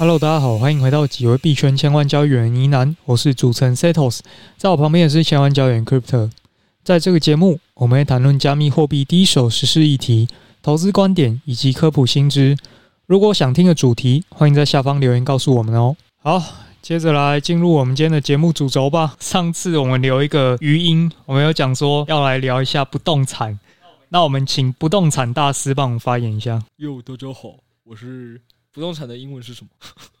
Hello，大家好，欢迎回到几位币圈千万交易员呢喃，我是主持人 Setos，在我旁边也是千万交易员 Crypto。在这个节目，我们会谈论加密货币第一手时事议题、投资观点以及科普新知。如果想听的主题，欢迎在下方留言告诉我们哦。好，接着来进入我们今天的节目主轴吧。上次我们留一个余音，我们有讲说要来聊一下不动产，那我们请不动产大师帮我们发言一下。哟，大家好，我是。不动产的英文是什么？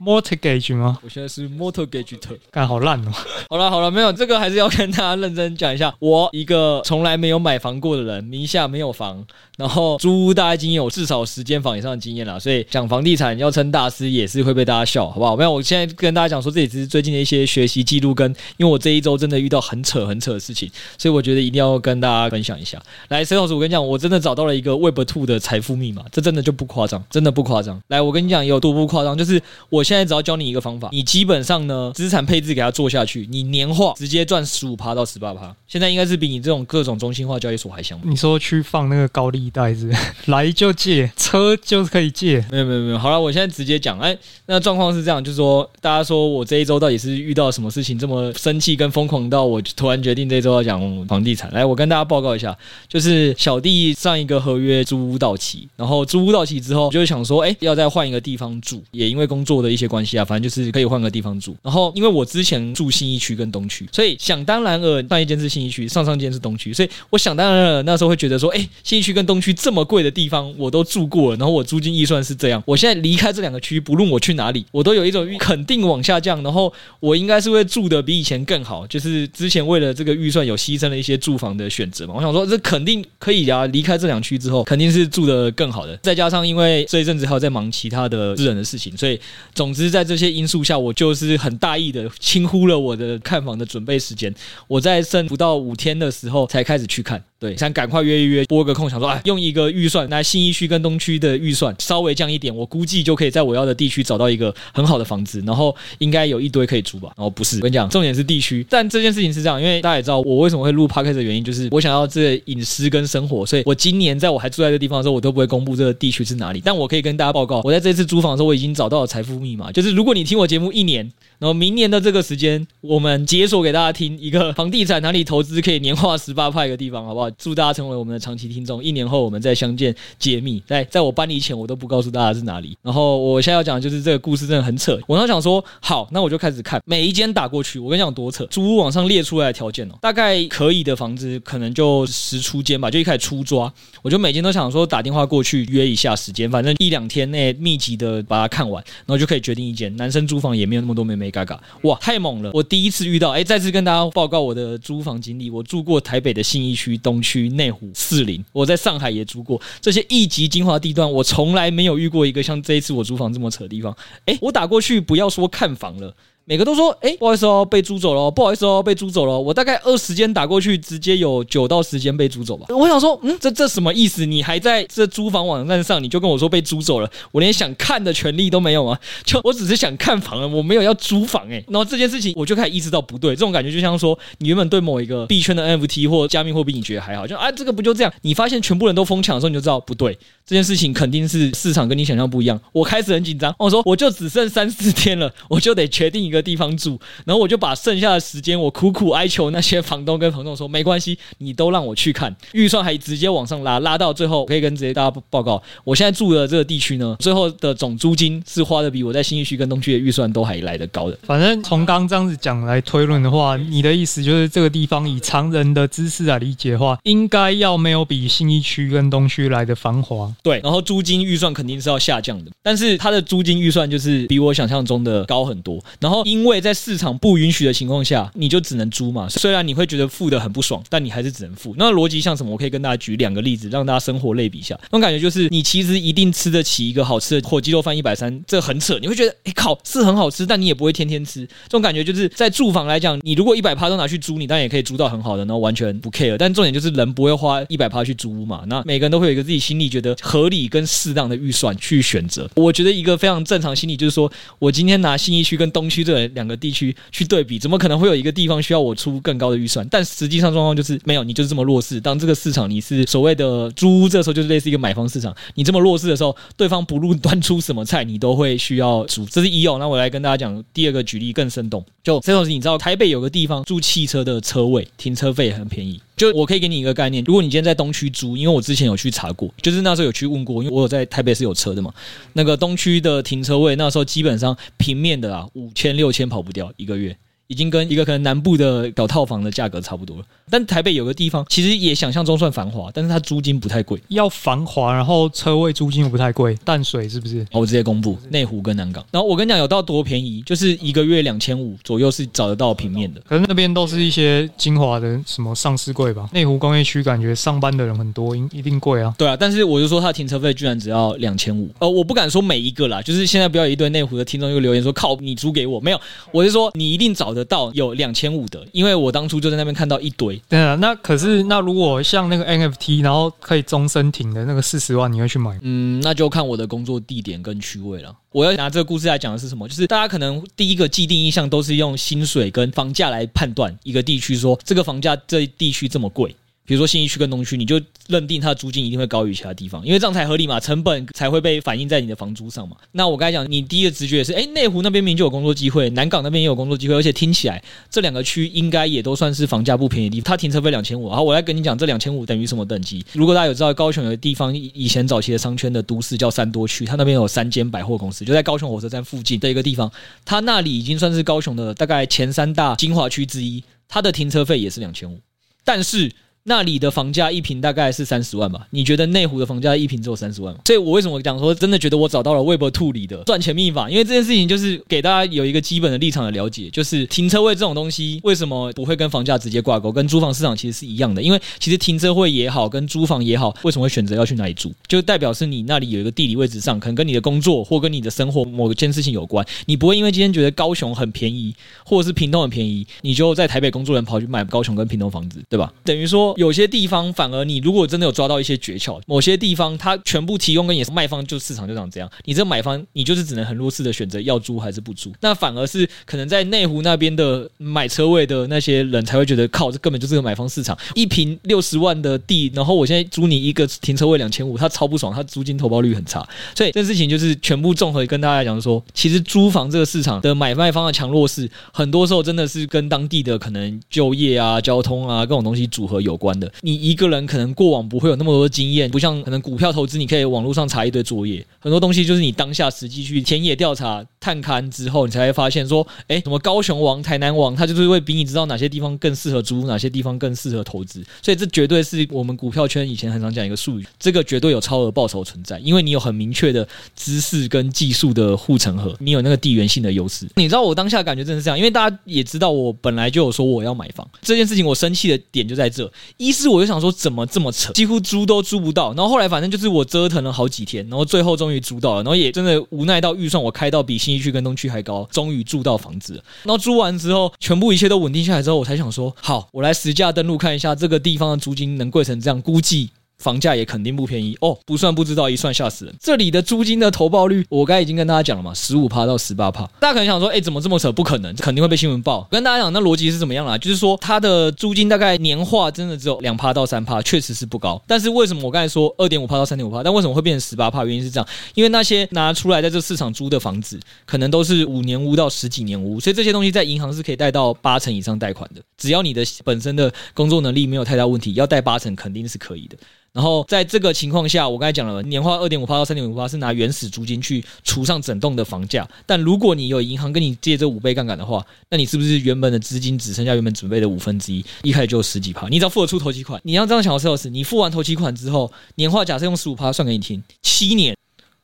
Mortgage 吗？我现在是 Mortgage 特，干好烂哦！好了好了，没有这个还是要跟大家认真讲一下。我一个从来没有买房过的人，名下没有房，然后租屋大概已经有至少十间房以上的经验了，所以讲房地产要称大师也是会被大家笑，好不好？没有，我现在跟大家讲说，这也只是最近的一些学习记录，跟因为我这一周真的遇到很扯很扯的事情，所以我觉得一定要跟大家分享一下。来沈老师，我跟你讲，我真的找到了一个 Web Two 的财富密码，这真的就不夸张，真的不夸张。来，我跟你讲，有多不夸张？就是我现在只要教你一个方法，你基本上呢，资产配置给它做下去，你年化直接赚十五趴到十八趴。现在应该是比你这种各种中心化交易所还香。你说去放那个高利贷是，是 来就借车就是可以借？没有没有没有。好了，我现在直接讲，哎，那状况是这样，就是说大家说我这一周到底是遇到什么事情这么生气跟疯狂到我突然决定这一周要讲房地产。来，我跟大家报告一下，就是小弟上一个合约租屋到期，然后租屋到期之后，就是想说，哎，要再换一个地方住，也。因为工作的一些关系啊，反正就是可以换个地方住。然后，因为我之前住信义区跟东区，所以想当然尔，上一间是信义区，上上间是东区，所以我想当然了那时候会觉得说，哎，信义区跟东区这么贵的地方我都住过，然后我租金预算是这样，我现在离开这两个区，不论我去哪里，我都有一种肯定往下降，然后我应该是会住的比以前更好。就是之前为了这个预算有牺牲了一些住房的选择嘛，我想说这肯定可以啊，离开这两区之后肯定是住的更好的。再加上因为这一阵子还有在忙其他的私人的事情。所以，总之，在这些因素下，我就是很大意的轻忽了我的看房的准备时间。我在剩不到五天的时候才开始去看。对，想赶快约一约，拨个空，想说，哎，用一个预算，那信一区跟东区的预算稍微降一点，我估计就可以在我要的地区找到一个很好的房子，然后应该有一堆可以租吧。然后不是，我跟你讲，重点是地区。但这件事情是这样，因为大家也知道，我为什么会录 Podcast 的原因，就是我想要这个隐私跟生活，所以我今年在我还住在这地方的时候，我都不会公布这个地区是哪里。但我可以跟大家报告，我在这次租房的时候，我已经找到了财富密码，就是如果你听我节目一年。然后明年的这个时间，我们解锁给大家听一个房地产哪里投资可以年化十八块一个地方，好不好？祝大家成为我们的长期听众，一年后我们再相见揭秘。在在我搬离前，我都不告诉大家是哪里。然后我现在要讲的就是这个故事真的很扯。我当想说，好，那我就开始看每一间打过去。我跟你讲多扯，租屋网上列出来的条件哦，大概可以的房子可能就十出间吧，就一开始初抓，我就每间都想说打电话过去约一下时间，反正一两天内密集的把它看完，然后就可以决定一间。男生租房也没有那么多眉嘎嘎，哇！太猛了！我第一次遇到，哎，再次跟大家报告我的租房经历。我住过台北的信义区、东区、内湖、士林，我在上海也住过这些一级精华地段，我从来没有遇过一个像这一次我租房这么扯的地方。哎，我打过去，不要说看房了。每个都说，哎，不好意思哦，被租走了，不好意思哦，被租走了。我大概二十间打过去，直接有九到十间被租走吧。我想说，嗯，这这什么意思？你还在这租房网站上，你就跟我说被租走了，我连想看的权利都没有吗！就我只是想看房了，我没有要租房哎。然后这件事情，我就开始意识到不对，这种感觉就像说，你原本对某一个币圈的 NFT 或加密货币你觉得还好，就啊这个不就这样？你发现全部人都疯抢的时候，你就知道不对，这件事情肯定是市场跟你想象不一样。我开始很紧张，我说我就只剩三四天了，我就得决定一个地方住。然后我就把剩下的时间，我苦苦哀求那些房东跟房东说，没关系，你都让我去看，预算还直接往上拉，拉到最后可以跟直接大家报告，我现在住的这个地区呢，最后的总租金是花的比我在新义区跟东区的预算都还来得高的。反正从刚这样子讲来推论的话，你的意思就是这个地方以常人的知识来理解的话，应该要没有比新义区跟东区来的繁华。对，然后租金预算肯定是要下降的，但是它的租金预算就是比我想象中的高很多。然后因为在市场不允许的情况下，你就只能租嘛。虽然你会觉得付的很不爽，但你还是只能付。那逻辑像什么？我可以跟大家举两个例子，让大家生活类比一下。那种感觉就是，你其实一定吃得起一个好吃的火鸡肉饭一百三，这很扯。你会觉得，哎靠，是很好吃，但你也不会天天吃。这种感觉就是在住房来讲，你如果一百趴都拿去租，你当然也可以租到很好的，然后完全不 care。但重点就是人不会花一百趴去租嘛。那每个人都会有一个自己心里觉得合理跟适当的预算去选择。我觉得一个非常正常心理就是说，我今天拿信义区跟东区这两个地区去对比，怎么可能会有一个地方需要我出更高的预算？但实际上状况就是没有，你就是这么弱势。当这个市场你是所谓的租屋，这时候就是类似一个买方市场，你这么弱势的时候，对方不论端出什么菜，你都会需要租。这是一哦。那我来跟大家讲第二个举例更生动，就这种，你知道台北有个地方租汽车的车位，停车费很便宜。就我可以给你一个概念，如果你今天在东区租，因为我之前有去查过，就是那时候有去问过，因为我有在台北是有车的嘛，那个东区的停车位那时候基本上平面的啊，五千六千跑不掉一个月。已经跟一个可能南部的搞套房的价格差不多了，但台北有个地方其实也想象中算繁华，但是它租金不太贵。要繁华，然后车位租金又不太贵，淡水是不是？我直接公布内湖跟南港。然后我跟你讲，有到多便宜，就是一个月两千五左右是找得到平面的。可是那边都是一些精华的什么上市贵吧？内湖工业区感觉上班的人很多，一定贵啊。对啊，但是我就说它停车费居然只要两千五。呃，我不敢说每一个啦，就是现在不要一堆内湖的听众又留言说靠你租给我，没有，我是说你一定找得到有两。千五的，因为我当初就在那边看到一堆。对啊，那可是那如果像那个 NFT，然后可以终身停的那个四十万，你会去买？嗯，那就看我的工作地点跟区位了。我要拿这个故事来讲的是什么？就是大家可能第一个既定印象都是用薪水跟房价来判断一个地区，说这个房价这地区这么贵。比如说信义区跟东区，你就认定它的租金一定会高于其他地方，因为这样才合理嘛，成本才会被反映在你的房租上嘛。那我刚才讲，你第一个直觉是，哎，内湖那边明明就有工作机会，南港那边也有工作机会，而且听起来这两个区应该也都算是房价不便宜的地方。它停车费两千五，好，我来跟你讲，这两千五等于什么等级？如果大家有知道高雄有个地方，以前早期的商圈的都市叫三多区，它那边有三间百货公司，就在高雄火车站附近的一个地方，它那里已经算是高雄的大概前三大精华区之一，它的停车费也是两千五，但是。那里的房价一平大概是三十万吧？你觉得内湖的房价一平只有三十万吗？所以我为什么讲说真的觉得我找到了 Webtoo 里的赚钱秘法？因为这件事情就是给大家有一个基本的立场的了解，就是停车位这种东西为什么不会跟房价直接挂钩？跟租房市场其实是一样的，因为其实停车位也好，跟租房也好，为什么会选择要去哪里住？就代表是你那里有一个地理位置上，可能跟你的工作或跟你的生活某件事情有关。你不会因为今天觉得高雄很便宜，或者是屏东很便宜，你就在台北工作人跑去买高雄跟屏东房子，对吧？等于说。有些地方反而你如果真的有抓到一些诀窍，某些地方它全部提供跟也是卖方，就市场就长这样。你这买方你就是只能很弱势的选择要租还是不租。那反而是可能在内湖那边的买车位的那些人才会觉得靠，这根本就是个买方市场。一平六十万的地，然后我现在租你一个停车位两千五，他超不爽，他租金投报率很差。所以这事情就是全部综合跟大家讲说，其实租房这个市场的买卖方的强弱势，很多时候真的是跟当地的可能就业啊、交通啊各种东西组合有关。的，你一个人可能过往不会有那么多经验，不像可能股票投资，你可以网络上查一堆作业，很多东西就是你当下实际去田野调查、探勘之后，你才会发现说，哎，什么高雄王、台南王，他就是会比你知道哪些地方更适合租，哪些地方更适合投资，所以这绝对是我们股票圈以前很常讲一个术语，这个绝对有超额报酬存在，因为你有很明确的知识跟技术的护城河，你有那个地缘性的优势。你知道我当下感觉真的是这样，因为大家也知道我本来就有说我要买房这件事情，我生气的点就在这。一是我就想说怎么这么扯，几乎租都租不到。然后后来反正就是我折腾了好几天，然后最后终于租到了。然后也真的无奈到预算我开到比新一区跟东区还高，终于住到房子了。然后租完之后，全部一切都稳定下来之后，我才想说好，我来实价登录看一下这个地方的租金能贵成这样，估计。房价也肯定不便宜哦，不算不知道，一算吓死人。这里的租金的投报率，我刚才已经跟大家讲了嘛，十五趴到十八趴。大家可能想说，哎，怎么这么扯？不可能，肯定会被新闻报。跟大家讲，那逻辑是怎么样啦？就是说，它的租金大概年化真的只有两趴到三趴，确实是不高。但是为什么我刚才说二点五趴到三点五趴？但为什么会变成十八趴？原因是这样，因为那些拿出来在这市场租的房子，可能都是五年屋到十几年屋，所以这些东西在银行是可以贷到八成以上贷款的。只要你的本身的工作能力没有太大问题，要贷八成肯定是可以的。然后在这个情况下，我刚才讲了，年化二点五趴到三点五趴是拿原始租金去除上整栋的房价。但如果你有银行跟你借这五倍杠杆的话，那你是不是原本的资金只剩下原本准备的五分之一？一开始就十几趴，你只要付得出头期款。你要这样想，sales，，你付完头期款之后，年化假设用十五趴算给你听，七年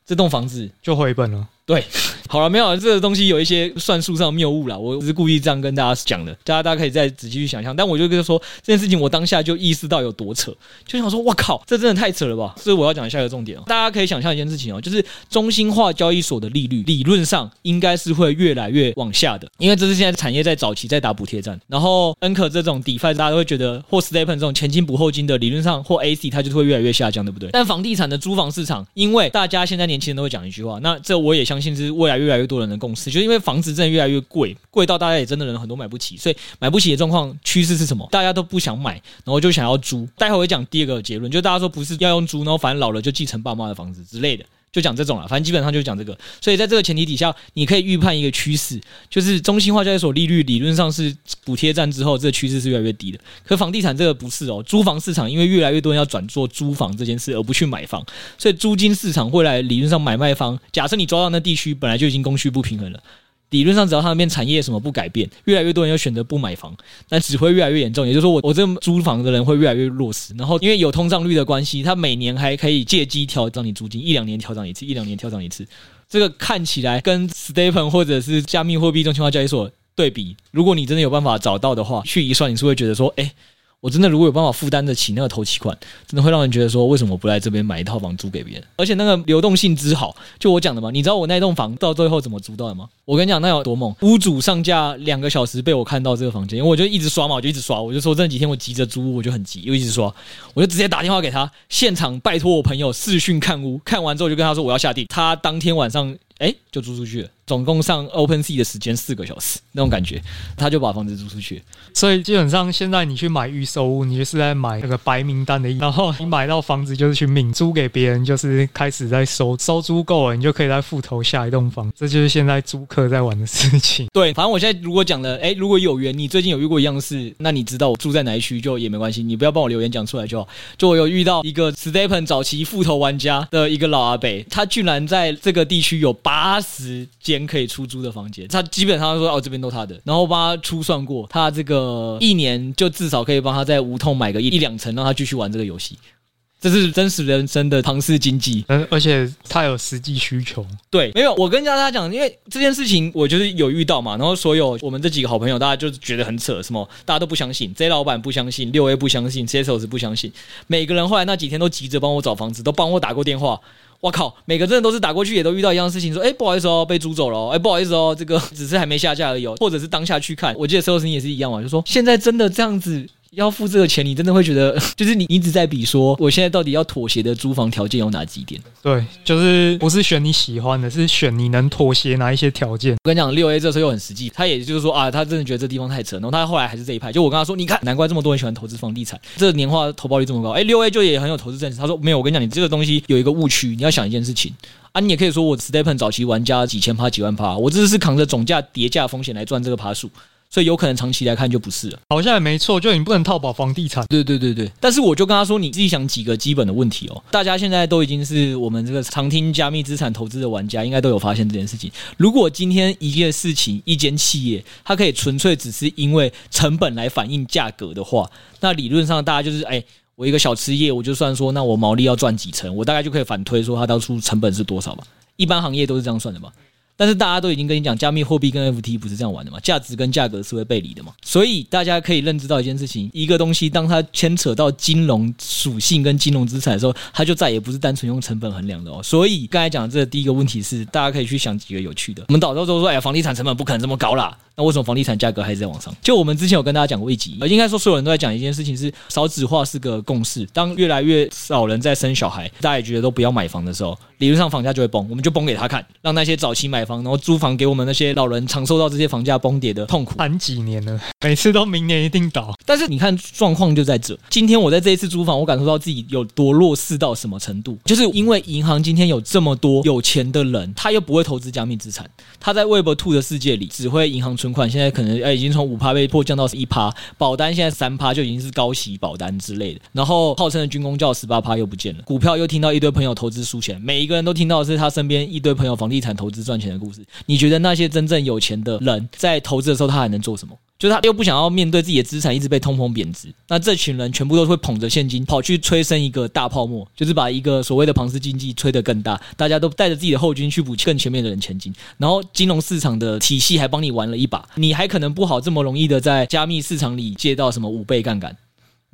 这栋房子就回本了。对。好了，没有这个东西有一些算术上谬误啦，我只是故意这样跟大家讲的，大家大家可以再仔细去想象。但我就跟他说这件事情，我当下就意识到有多扯，就想说，哇靠，这真的太扯了吧！所以我要讲下一个重点哦，大家可以想象一件事情哦，就是中心化交易所的利率理论上应该是会越来越往下的，因为这是现在产业在早期在打补贴战。然后 Anchor 这种 DeFi 大家都会觉得，或 StepN 这种前金补后金的理论上或 AC 它就是会越来越下降，对不对？但房地产的租房市场，因为大家现在年轻人都会讲一句话，那这我也想相信是未来越来越多人的共识，就是因为房子真的越来越贵，贵到大家也真的人很多买不起，所以买不起的状况趋势是什么？大家都不想买，然后就想要租。待会会讲第二个结论，就大家说不是要用租，然后反正老了就继承爸妈的房子之类的。就讲这种了，反正基本上就讲这个。所以在这个前提底下，你可以预判一个趋势，就是中心化交易所利率理论上是补贴战之后，这个趋势是越来越低的。可房地产这个不是哦，租房市场因为越来越多人要转做租房这件事，而不去买房，所以租金市场会来理论上买卖方。假设你抓到那地区本来就已经供需不平衡了。理论上，只要他那边产业什么不改变，越来越多人要选择不买房，那只会越来越严重。也就是说，我我这租房的人会越来越弱势。然后，因为有通胀率的关系，他每年还可以借机调涨你租金，一两年调涨一次，一两年调涨一次。这个看起来跟 STEPN 或者是加密货币中心化交易所对比，如果你真的有办法找到的话，去一算，你是会觉得说，哎。我真的如果有办法负担得起那个头期款，真的会让人觉得说，为什么不来这边买一套房租给别人？而且那个流动性之好，就我讲的嘛，你知道我那栋房到最后怎么租到的吗？我跟你讲，那有多猛！屋主上架两个小时被我看到这个房间，因为我就一直刷嘛，我就一直刷，我就说这几天我急着租，我就很急，又一直刷，我就直接打电话给他，现场拜托我朋友视讯看屋，看完之后就跟他说我要下地，他当天晚上。哎，就租出去了，总共上 OpenSea 的时间四个小时，那种感觉，他就把房子租出去。所以基本上现在你去买预售屋，你就是在买那个白名单的然后你买到房子就是去免租给别人，就是开始在收收租够了，你就可以再复投下一栋房。这就是现在租客在玩的事情。对，反正我现在如果讲了，哎，如果有缘，你最近有遇过一样事，那你知道我住在哪一区就也没关系，你不要帮我留言讲出来就好。就我有遇到一个 Stepen 早期复投玩家的一个老阿北，他居然在这个地区有。八十间可以出租的房间，他基本上说哦，这边都他的，然后帮他初算过，他这个一年就至少可以帮他在无痛买个一一两层，让他继续玩这个游戏。这是真实人生的庞氏经济，嗯而且他有实际需求。对，没有，我跟大家讲，因为这件事情我就是有遇到嘛，然后所有我们这几个好朋友，大家就是觉得很扯，什么大家都不相信，J 老板不相信，六 A 不相信，CSOS 不相信，每个人后来那几天都急着帮我找房子，都帮我打过电话。我靠，每个真的都是打过去，也都遇到一样事情，说，哎，不好意思哦，被租走了哦，哎，不好意思哦，这个 只是还没下架而已哦，或者是当下去看，我记得 CSOS 也是一样嘛，就说现在真的这样子。要付这个钱，你真的会觉得，就是你一直在比说，我现在到底要妥协的租房条件有哪几点？对，就是不是选你喜欢的，是选你能妥协哪一些条件。我跟你讲，六 A 这时候又很实际，他也就是说啊，他真的觉得这地方太扯，然后他后来还是这一派。就我跟他说，你看，难怪这么多人喜欢投资房地产，这年化投报率这么高。哎，六 A 就也很有投资正识。他说没有，我跟你讲，你这个东西有一个误区，你要想一件事情啊，你也可以说我 Stepen 早期玩家几千趴几万趴，我这是扛着总价叠价风险来赚这个趴数。所以有可能长期来看就不是了，好像也没错，就你不能套保房地产。对对对对，但是我就跟他说，你自己想几个基本的问题哦。大家现在都已经是我们这个常听加密资产投资的玩家，应该都有发现这件事情。如果今天一件事情、一间企业，它可以纯粹只是因为成本来反映价格的话，那理论上大家就是，哎，我一个小吃业，我就算说，那我毛利要赚几成，我大概就可以反推说它当初成本是多少吧。一般行业都是这样算的吧。但是大家都已经跟你讲，加密货币跟 FT 不是这样玩的嘛？价值跟价格是会背离的嘛？所以大家可以认知到一件事情：一个东西当它牵扯到金融属性跟金融资产的时候，它就再也不是单纯用成本衡量的哦。所以刚才讲的这个第一个问题是，大家可以去想几个有趣的。我们导到都说，哎呀，房地产成本不可能这么高啦。那为什么房地产价格还是在往上？就我们之前有跟大家讲过一集，而应该说所有人都在讲一件事情是少子化是个共识。当越来越少人在生小孩，大家也觉得都不要买房的时候，理论上房价就会崩。我们就崩给他看，让那些早期买房然后租房给我们那些老人尝受到这些房价崩跌的痛苦。谈几年了，每次都明年一定倒。但是你看状况就在这。今天我在这一次租房，我感受到自己有多弱势到什么程度，就是因为银行今天有这么多有钱的人，他又不会投资加密资产，他在 Web Two 的世界里只会银行存款，现在可能。哎，已经从五趴被迫降到一趴，保单现在三趴就已经是高息保单之类的。然后号称的军工教十八趴又不见了，股票又听到一堆朋友投资输钱，每一个人都听到的是他身边一堆朋友房地产投资赚钱的故事。你觉得那些真正有钱的人在投资的时候，他还能做什么？就是他又不想要面对自己的资产一直被通膨贬值，那这群人全部都会捧着现金跑去催生一个大泡沫，就是把一个所谓的庞氏经济吹得更大，大家都带着自己的后军去补更前面的人前进，然后金融市场的体系还帮你玩了一把，你还可能不好这么容易的在加密市场里借到什么五倍杠杆。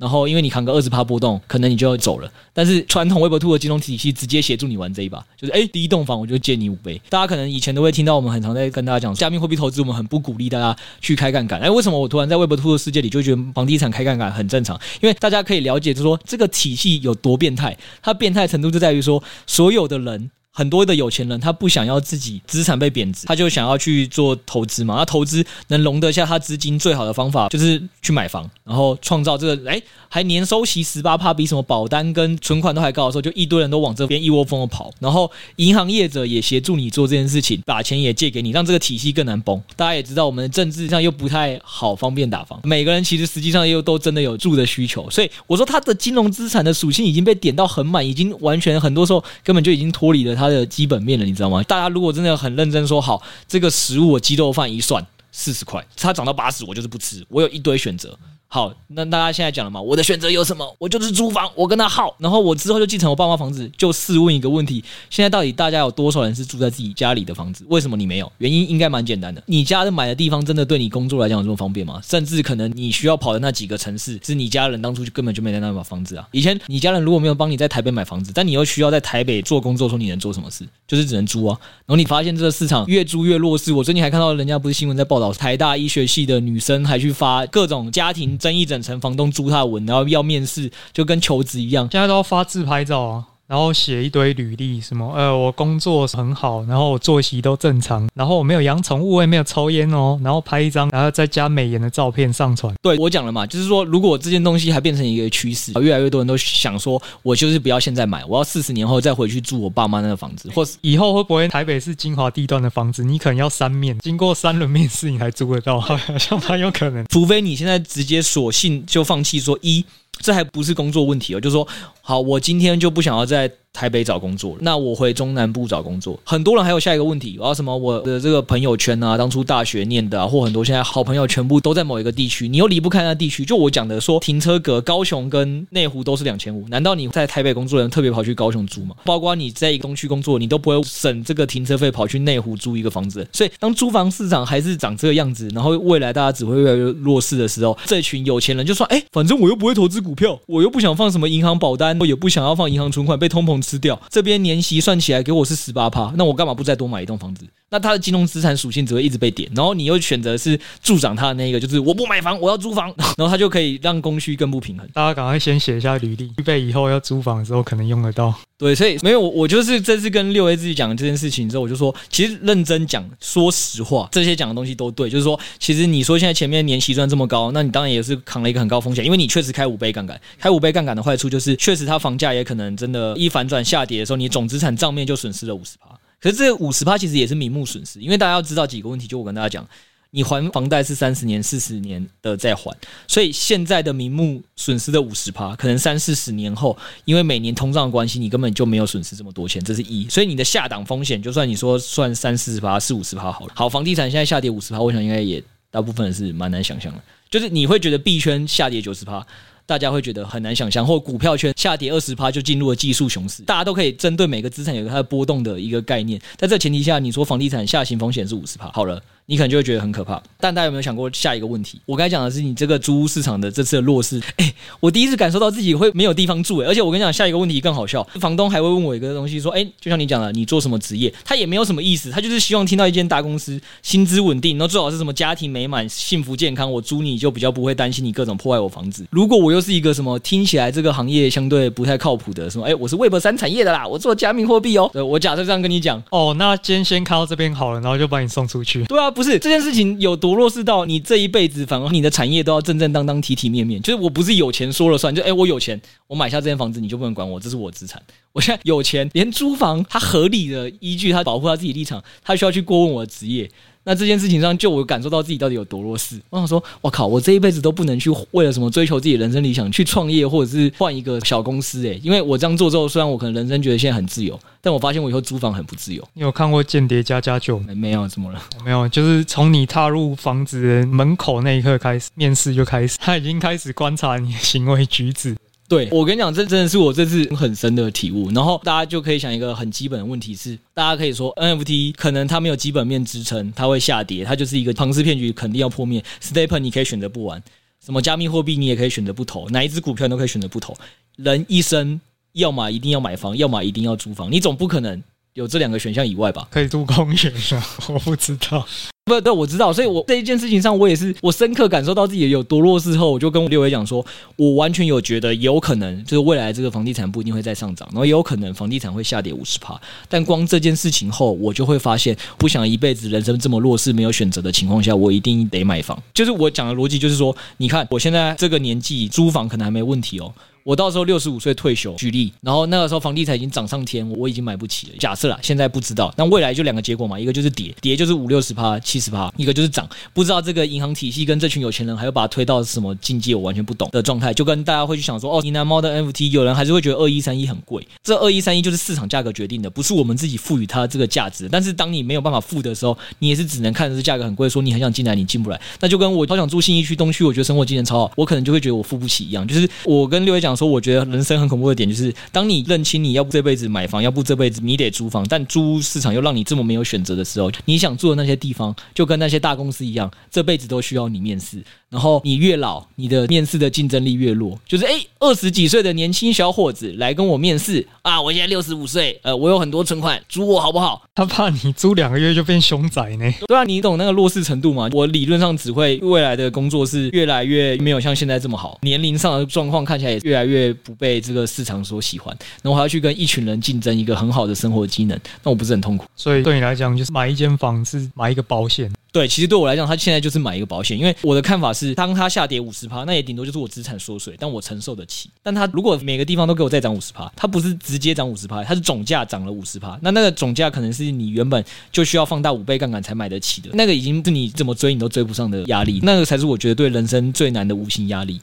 然后，因为你扛个二十趴波动，可能你就要走了。但是传统 Web Two 的金融体系直接协助你玩这一把，就是哎，第一栋房我就借你五倍。大家可能以前都会听到我们很常在跟大家讲，加密货币投资我们很不鼓励大家去开杠杆。哎，为什么我突然在 Web Two 的世界里就觉得房地产开杠杆很正常？因为大家可以了解，就说这个体系有多变态。它变态程度就在于说，所有的人很多的有钱人他不想要自己资产被贬值，他就想要去做投资嘛。那投资能容得下他资金最好的方法就是去买房，然后创造这个哎还年收息十八趴，比什么保单跟存款都还高的时候，就一堆人都往这边一窝蜂的跑。然后银行业者也协助你做这件事情，把钱也借给你，让这个体系更难崩。大家也知道，我们的政治上又不太好方便打房，每个人其实实际上又都真的有住的需求，所以我说他的金融资产的属性已经被点到很满，已经完全很多时候根本就已经脱离了它的基本面了，你知道吗？大家如果真的很认真说好，这个食物我鸡肉饭一算四十块，它涨到八十，我就是不吃，我有一堆选择。好，那大家现在讲了嘛？我的选择有什么？我就是租房，我跟他耗，然后我之后就继承我爸妈房子。就试问一个问题：现在到底大家有多少人是住在自己家里的房子？为什么你没有？原因应该蛮简单的，你家的买的地方真的对你工作来讲有这么方便吗？甚至可能你需要跑的那几个城市，是你家人当初就根本就没在那买房子啊。以前你家人如果没有帮你在台北买房子，但你又需要在台北做工作，说你能做什么事？就是只能租啊。然后你发现这个市场越租越弱势。我最近还看到人家不是新闻在报道，台大医学系的女生还去发各种家庭争一整层房东。租他文，然后要面试，就跟求职一样，现在都要发自拍照啊。然后写一堆履历，什么呃，我工作很好，然后我作息都正常，然后我没有养宠物，我也没有抽烟哦，然后拍一张，然后再加美颜的照片上传。对，我讲了嘛，就是说，如果这件东西还变成一个趋势，越来越多人都想说，我就是不要现在买，我要四十年后再回去住我爸妈那个房子，或是以后会不会台北市精华地段的房子，你可能要三面，经过三轮面试你才租得到，好像蛮有可能。除非你现在直接索性就放弃说一，这还不是工作问题哦，就是说，好，我今天就不想要在。台北找工作，那我回中南部找工作。很多人还有下一个问题，我要什么？我的这个朋友圈啊，当初大学念的啊，或很多现在好朋友全部都在某一个地区，你又离不开那地区。就我讲的说，停车格高雄跟内湖都是两千五，难道你在台北工作的人特别跑去高雄租吗？包括你在东区工作，你都不会省这个停车费跑去内湖租一个房子。所以，当租房市场还是长这个样子，然后未来大家只会越来越弱势的时候，这群有钱人就说：哎，反正我又不会投资股票，我又不想放什么银行保单，我也不想要放银行存款被通膨吃掉，这边。年息算起来给我是十八趴，那我干嘛不再多买一栋房子？那它的金融资产属性只会一直被点，然后你又选择是助长它的那一个，就是我不买房，我要租房，然后它就可以让供需更不平衡。大家赶快先写一下履历，预备以后要租房的时候可能用得到。对，所以没有我，我就是这次跟六 A 自己讲这件事情之后，我就说，其实认真讲，说实话，这些讲的东西都对。就是说，其实你说现在前面年息赚这么高，那你当然也是扛了一个很高风险，因为你确实开五倍杠杆，开五倍杠杆的坏处就是，确实它房价也可能真的，一反转下跌的时候，你总资产账面就损失了五十趴。可是这五十趴其实也是名目损失，因为大家要知道几个问题，就我跟大家讲。你还房贷是三十年、四十年的在还，所以现在的名目损失的五十趴，可能三四十年后，因为每年通胀的关系，你根本就没有损失这么多钱，这是一。所以你的下档风险，就算你说算三四十趴、四五十趴好了。好，房地产现在下跌五十趴，我想应该也大部分是蛮难想象的，就是你会觉得币圈下跌九十趴。大家会觉得很难想象，或股票圈下跌二十趴就进入了技术熊市，大家都可以针对每个资产有它的波动的一个概念。在这前提下，你说房地产下行风险是五十趴，好了。你可能就会觉得很可怕，但大家有没有想过下一个问题？我刚才讲的是你这个租屋市场的这次的弱势。哎，我第一次感受到自己会没有地方住，哎，而且我跟你讲，下一个问题更好笑，房东还会问我一个东西，说，哎，就像你讲的，你做什么职业？他也没有什么意思，他就是希望听到一间大公司，薪资稳定，然后最好是什么家庭美满、幸福健康，我租你就比较不会担心你各种破坏我房子。如果我又是一个什么听起来这个行业相对不太靠谱的什么，哎，我是 Web 三产业的啦，我做加密货币哦。我假设这样跟你讲，哦，那今天先开到这边好了，然后就把你送出去。对啊，不是这件事情。有多弱势到你这一辈子，反而你的产业都要正正当当、体体面面。就是我不是有钱说了算，就哎，我有钱，我买下这间房子，你就不能管我，这是我资产。我现在有钱，连租房，他合理的依据，他保护他自己立场，他需要去过问我的职业。那这件事情上，就我感受到自己到底有多弱势。我想说，我靠，我这一辈子都不能去为了什么追求自己人生理想去创业，或者是换一个小公司诶，因为我这样做之后，虽然我可能人生觉得现在很自由，但我发现我以后租房很不自由。你有看过《间谍家家酒》没？没有，怎么了？没有，就是从你踏入房子的门口那一刻开始，面试就开始，他已经开始观察你的行为举止。对，我跟你讲，这真的是我这次很深的体悟。然后大家就可以想一个很基本的问题是：大家可以说 NFT 可能它没有基本面支撑，它会下跌，它就是一个庞氏骗局，肯定要破灭。Staple 你可以选择不玩，什么加密货币你也可以选择不投，哪一只股票你都可以选择不投。人一生要么一定要买房，要么一定要租房，你总不可能有这两个选项以外吧？可以租公园啊？我不知道。不对，我知道，所以我这一件事情上，我也是我深刻感受到自己有多弱势后，我就跟我六爷讲说，我完全有觉得有可能，就是未来这个房地产不一定会再上涨，然后也有可能房地产会下跌五十趴。但光这件事情后，我就会发现，不想一辈子人生这么弱势没有选择的情况下，我一定得买房。就是我讲的逻辑，就是说，你看我现在这个年纪租房可能还没问题哦。我到时候六十五岁退休，举例，然后那个时候房地产已经涨上天，我已经买不起了。假设啦，现在不知道，那未来就两个结果嘛，一个就是跌，跌就是五六十趴、七十趴；一个就是涨，不知道这个银行体系跟这群有钱人还要把它推到什么境界，我完全不懂的状态。就跟大家会去想说，哦，你拿猫的 NFT，有人还是会觉得二一三一很贵，这二一三一就是市场价格决定的，不是我们自己赋予它这个价值。但是当你没有办法付的时候，你也是只能看着这价格很贵，说你很想进来，你进不来。那就跟我超想住信义区东区，我觉得生活经验超好，我可能就会觉得我付不起一样。就是我跟六爷讲说，我觉得人生。很恐怖的点就是，当你认清你要不这辈子买房，要不这辈子你得租房，但租屋市场又让你这么没有选择的时候，你想住的那些地方就跟那些大公司一样，这辈子都需要你面试。然后你越老，你的面试的竞争力越弱。就是诶，二十几岁的年轻小伙子来跟我面试啊，我现在六十五岁，呃，我有很多存款，租我好不好？他怕你租两个月就变熊仔呢。对啊，你懂那个弱势程度吗？我理论上只会未来的工作是越来越没有像现在这么好，年龄上的状况看起来也越来越不被这个市场所喜欢。然后还要去跟一群人竞争一个很好的生活机能，那我不是很痛苦？所以对你来讲，就是买一间房子，买一个保险。对，其实对我来讲，他现在就是买一个保险，因为我的看法是，当它下跌五十趴，那也顶多就是我资产缩水，但我承受得起。但它如果每个地方都给我再涨五十趴，它不是直接涨五十趴，它是总价涨了五十趴，那那个总价可能是你原本就需要放大五倍杠杆才买得起的，那个已经是你怎么追你都追不上的压力，那个才是我觉得对人生最难的无形压力。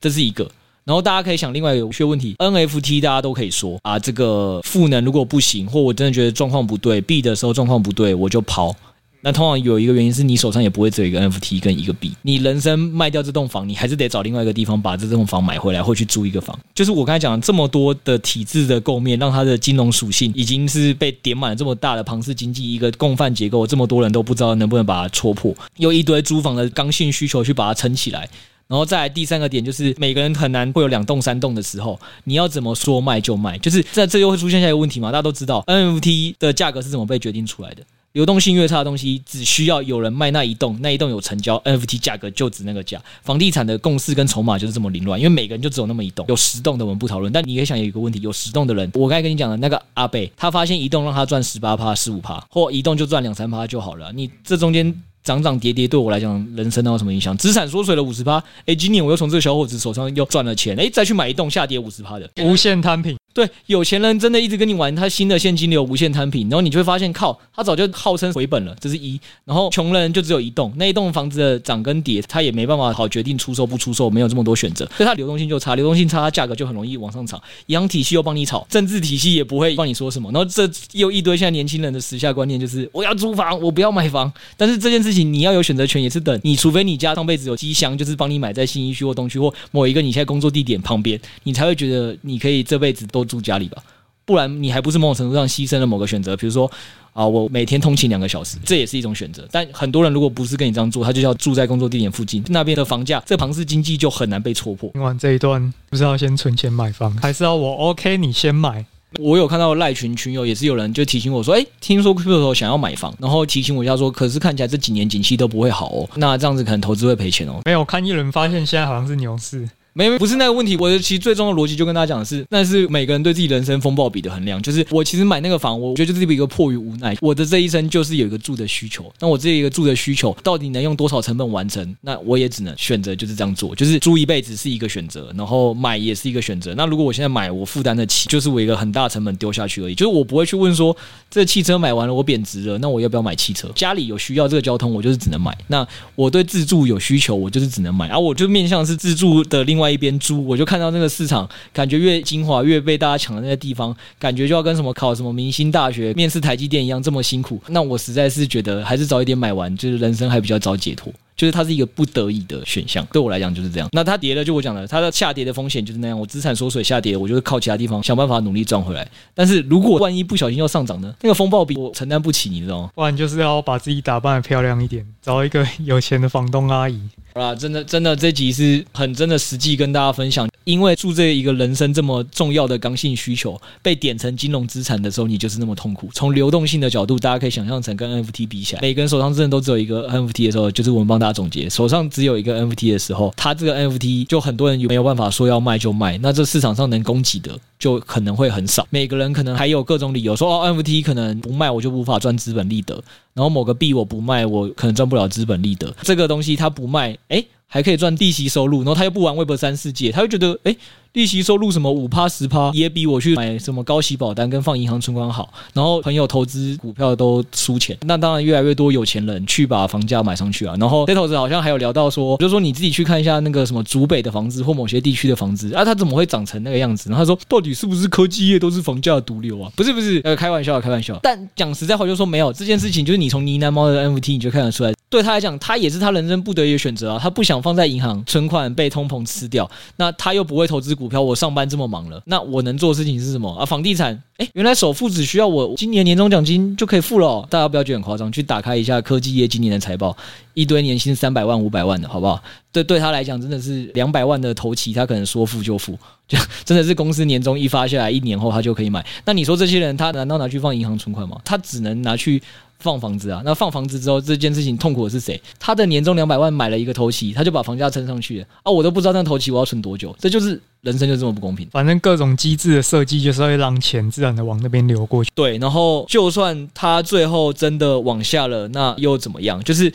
这是一个。然后大家可以想另外一个问题，NFT 大家都可以说啊，这个赋能如果不行，或我真的觉得状况不对，，B 的时候状况不对，我就抛。那通常有一个原因是你手上也不会只有一个 NFT 跟一个币，你人生卖掉这栋房，你还是得找另外一个地方把这栋房买回来，或去租一个房。就是我刚才讲这么多的体制的构面，让它的金融属性已经是被点满了这么大的庞氏经济一个共犯结构，这么多人都不知道能不能把它戳破，用一堆租房的刚性需求去把它撑起来。然后再来第三个点就是每个人很难会有两栋三栋的时候，你要怎么说卖就卖？就是这这又会出现下一个问题嘛？大家都知道 NFT 的价格是怎么被决定出来的。流动性越差的东西，只需要有人卖那一栋，那一栋有成交，NFT 价格就值那个价。房地产的共识跟筹码就是这么凌乱，因为每个人就只有那么一栋，有十栋的我们不讨论。但你可以想有一个问题，有十栋的人，我刚才跟你讲的那个阿贝，他发现一栋让他赚十八趴、十五趴，或一栋就赚两三趴就好了。你这中间涨涨跌跌，对我来讲，人生能有什么影响？资产缩水了五十趴，哎，今年我又从这个小伙子手上又赚了钱，哎，再去买一栋下跌五十趴的无限摊平。对，有钱人真的一直跟你玩他新的现金流无限摊平，然后你就会发现，靠，他早就号称回本了，这是一。然后穷人就只有一栋，那一栋房子的涨跟跌，他也没办法好决定出售不出售，没有这么多选择，所以它流动性就差，流动性差，价格就很容易往上涨。银行体系又帮你炒，政治体系也不会帮你说什么。然后这又一堆现在年轻人的时下观念就是，我要租房，我不要买房。但是这件事情你要有选择权，也是等你，除非你家上辈子有机箱，就是帮你买在信义区或东区或某一个你现在工作地点旁边，你才会觉得你可以这辈子都 住家里吧。不然你还不是某种程度上牺牲了某个选择，比如说啊，我每天通勤两个小时，这也是一种选择。但很多人如果不是跟你这样做，他就要住在工作地点附近，那边的房价，这庞氏经济就很难被戳破。听完这一段，不是要先存钱买房，还是要我 OK 你先买？我有看到赖群群友也是有人就提醒我说，哎，听说 Crypto 想要买房，然后提醒我一下说，可是看起来这几年景气都不会好哦，那这样子可能投资会赔钱哦。没有看一轮发现现在好像是牛市。没，不是那个问题。我的其实最终的逻辑就跟大家讲的是，那是每个人对自己人生风暴比的衡量。就是我其实买那个房，我觉得就是一个迫于无奈。我的这一生就是有一个住的需求，那我这一个住的需求到底能用多少成本完成？那我也只能选择就是这样做，就是租一辈子是一个选择，然后买也是一个选择。那如果我现在买，我负担得起，就是我一个很大成本丢下去而已。就是我不会去问说，这汽车买完了我贬值了，那我要不要买汽车？家里有需要这个交通，我就是只能买。那我对自住有需求，我就是只能买。而、啊、我就面向是自住的另另外一边租，我就。看到那个市场，感觉越精华，越被大家抢的那个地方，感觉就要跟什么考什么明星大学、面试台积电一样这么辛苦。那我实在是觉得，还是早一点买完，就是人生还比较早解脱。就是它是一个不得已的选项，对我来讲就是这样。那它跌了，就我讲的，它的下跌的风险就是那样。我资产缩水下跌，我就是靠其他地方想办法努力赚回来。但是如果万一不小心要上涨呢？那个风暴比我承担不起，你知道吗？不然就是要把自己打扮的漂亮一点，找一个有钱的房东阿姨。啊，真的真的，这集是很真的实际跟大家分享。因为住这一个人生这么重要的刚性需求被点成金融资产的时候，你就是那么痛苦。从流动性的角度，大家可以想象成跟 NFT 比起来，每个人手上真的都只有一个 NFT 的时候，就是我们帮大家总结，手上只有一个 NFT 的时候，它这个 NFT 就很多人没有办法说要卖就卖，那这市场上能供给的就可能会很少。每个人可能还有各种理由说哦，NFT 可能不卖我就无法赚资本利得，然后某个币我不卖我可能赚不了资本利得，这个东西它不卖，诶还可以赚利息收入，然后他又不玩 Web 三世界，他会觉得，诶，利息收入什么五趴十趴也比我去买什么高息保单跟放银行存款好。然后朋友投资股票都输钱，那当然越来越多有钱人去把房价买上去啊。然后这头子好像还有聊到说，就是说你自己去看一下那个什么竹北的房子或某些地区的房子啊，它怎么会长成那个样子？然后他说，到底是不是科技业都是房价的毒瘤啊？不是不是，呃，开玩笑开玩笑。但讲实在话，就说没有这件事情，就是你从呢喃猫的 NFT 你就看得出来。对他来讲，他也是他人生不得已的选择啊。他不想放在银行存款被通膨吃掉，那他又不会投资股票。我上班这么忙了，那我能做的事情是什么啊？房地产，诶，原来首付只需要我今年年终奖金就可以付了。大家不要觉得很夸张，去打开一下科技业今年的财报，一堆年薪三百万、五百万的，好不好？对，对他来讲真的是两百万的头期，他可能说付就付，就真的是公司年终一发下来，一年后他就可以买。那你说这些人，他难道拿去放银行存款吗？他只能拿去。放房子啊，那放房子之后，这件事情痛苦的是谁？他的年终两百万买了一个头期，他就把房价撑上去了啊！我都不知道那头期我要存多久，这就是人生就这么不公平。反正各种机制的设计就是会让钱自然的往那边流过去。对，然后就算他最后真的往下了，那又怎么样？就是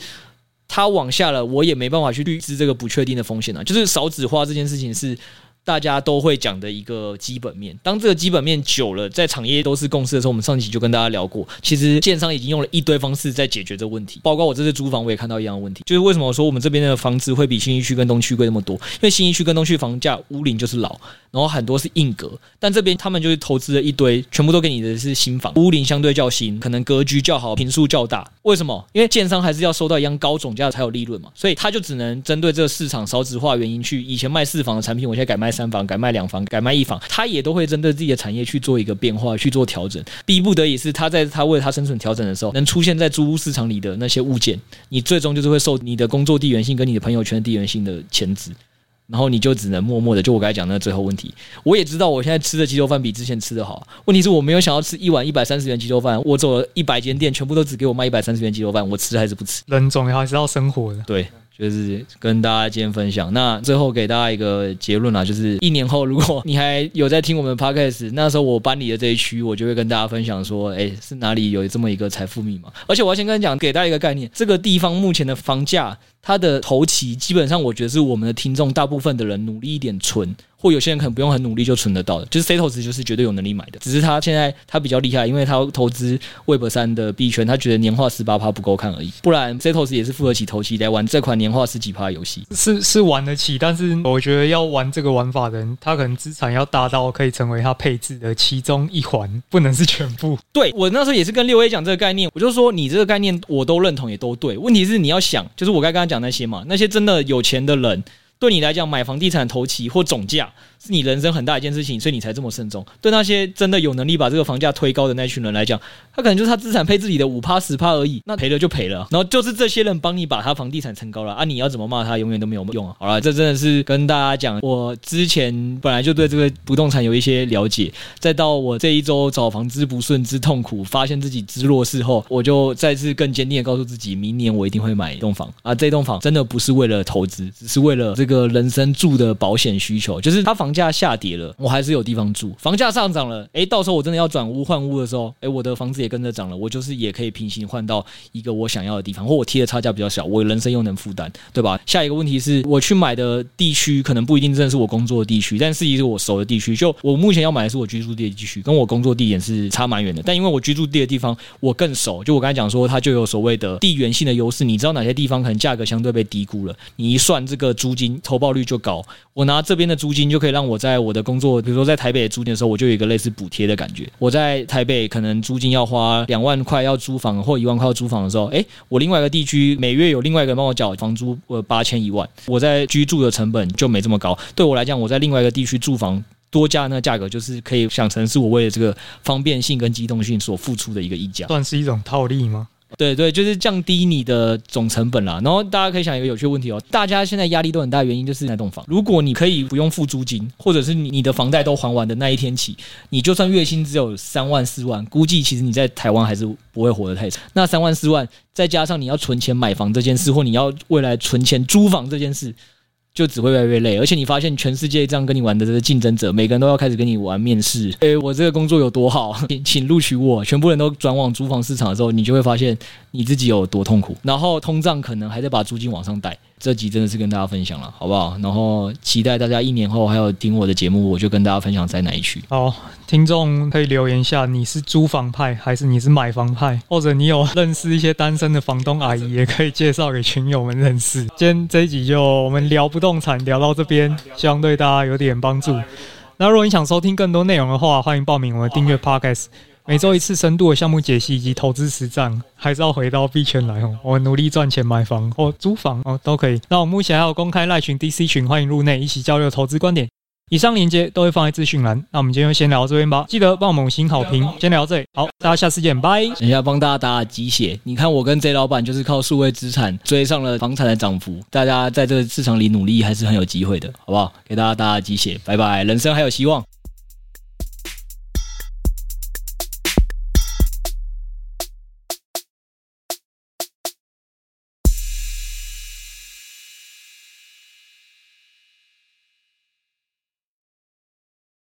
他往下了，我也没办法去预知这个不确定的风险啊。就是少子化这件事情是。大家都会讲的一个基本面，当这个基本面久了，在产业都是共识的时候，我们上期就跟大家聊过，其实建商已经用了一堆方式在解决这个问题。包括我这次租房，我也看到一样的问题，就是为什么我说我们这边的房子会比新一区跟东区贵那么多？因为新一区跟东区房价屋龄就是老，然后很多是硬隔，但这边他们就是投资了一堆，全部都给你的是新房，屋龄相对较新，可能格局较好，坪数较大。为什么？因为建商还是要收到一样高总价才有利润嘛，所以他就只能针对这个市场少子化原因去，以前卖四房的产品，我现在改卖。三房改卖两房，改卖一房，他也都会针对自己的产业去做一个变化，去做调整。逼不得已是他在他为了他生存调整的时候，能出现在租屋市场里的那些物件，你最终就是会受你的工作地缘性跟你的朋友圈地缘性的牵制，然后你就只能默默的。就我刚才讲的那最后问题，我也知道我现在吃的鸡肉饭比之前吃的好，问题是我没有想要吃一碗一百三十元鸡肉饭，我走了一百间店，全部都只给我卖一百三十元鸡肉饭，我吃还是不吃？人总还是要生活的，对。就是跟大家今天分享，那最后给大家一个结论啊，就是一年后如果你还有在听我们的 podcast，那时候我搬离的这一区，我就会跟大家分享说，哎，是哪里有这么一个财富密码？而且我要先跟你讲，给大家一个概念，这个地方目前的房价，它的头期基本上，我觉得是我们的听众大部分的人努力一点存。或有些人可能不用很努力就存得到的，就是 Setos 就是绝对有能力买的，只是他现在他比较厉害，因为他投资 Web 三的币圈，他觉得年化十八趴不够看而已，不然 Setos 也是付得起头期来玩这款年化十几趴游戏，是是玩得起，但是我觉得要玩这个玩法的人，他可能资产要大到可以成为他配置的其中一环，不能是全部。对，我那时候也是跟六 A 讲这个概念，我就说你这个概念我都认同，也都对，问题是你要想，就是我刚刚讲那些嘛，那些真的有钱的人。对你来讲，买房地产投期或总价是你人生很大一件事情，所以你才这么慎重。对那些真的有能力把这个房价推高的那群人来讲，他可能就是他资产配置里的五趴十趴而已，那赔了就赔了。然后就是这些人帮你把他房地产撑高了啊！你要怎么骂他，永远都没有用啊！好了，这真的是跟大家讲，我之前本来就对这个不动产有一些了解，再到我这一周找房之不顺之痛苦，发现自己之弱势后，我就再次更坚定的告诉自己，明年我一定会买一栋房啊！这栋房真的不是为了投资，只是为了这个。人生住的保险需求，就是他房房价下跌了，我还是有地方住；房价上涨了，诶，到时候我真的要转屋换屋的时候，诶，我的房子也跟着涨了，我就是也可以平行换到一个我想要的地方，或我贴的差价比较小，我人生又能负担，对吧？下一个问题是我去买的地区可能不一定真的是我工作的地区，但是一个我熟的地区，就我目前要买的是我居住地的地区，跟我工作地点是差蛮远的，但因为我居住地的地方我更熟，就我刚才讲说，它就有所谓的地缘性的优势，你知道哪些地方可能价格相对被低估了，你一算这个租金投报率就高。我拿这边的租金就可以让我在我的工作，比如说在台北租金的时候，我就有一个类似补贴的感觉。我在台北可能租金要花两万块要租房，或一万块要租房的时候，诶，我另外一个地区每月有另外一个人帮我缴房租，呃，八千一万，我在居住的成本就没这么高。对我来讲，我在另外一个地区住房多加那价格，就是可以想成是我为了这个方便性跟机动性所付出的一个溢价，算是一种套利吗？对对，就是降低你的总成本啦。然后大家可以想一个有趣的问题哦，大家现在压力都很大，原因就是那栋房。如果你可以不用付租金，或者是你你的房贷都还完的那一天起，你就算月薪只有三万四万，估计其实你在台湾还是不会活得太长。那三万四万再加上你要存钱买房这件事，或你要未来存钱租房这件事。就只会越来越累，而且你发现全世界这样跟你玩的这个竞争者，每个人都要开始跟你玩面试。诶，我这个工作有多好，请请录取我。全部人都转往租房市场的时候，你就会发现你自己有多痛苦。然后通胀可能还在把租金往上带。这集真的是跟大家分享了，好不好？然后期待大家一年后还有听我的节目，我就跟大家分享在哪一区。好，听众可以留言一下，你是租房派还是你是买房派？或者你有认识一些单身的房东阿姨，也可以介绍给群友们认识。今天这一集就我们聊不动产聊到这边，希望对大家有点帮助。那如果你想收听更多内容的话，欢迎报名我们订阅 Podcast。每周一次深度的项目解析以及投资实战，还是要回到币圈来哦。我努力赚钱买房或租房哦，都可以。那我目前还有公开赖群 DC 群，欢迎入内一起交流投资观点。以上链接都会放在资讯栏。那我们今天就先聊到这边吧，记得帮我们五星好评。先聊到这里，好，大家下次见，拜。等一下帮大家打打鸡血。你看我跟 J 老板就是靠数位资产追上了房产的涨幅，大家在这个市场里努力还是很有机会的，好不好？给大家打打鸡血，拜拜，人生还有希望。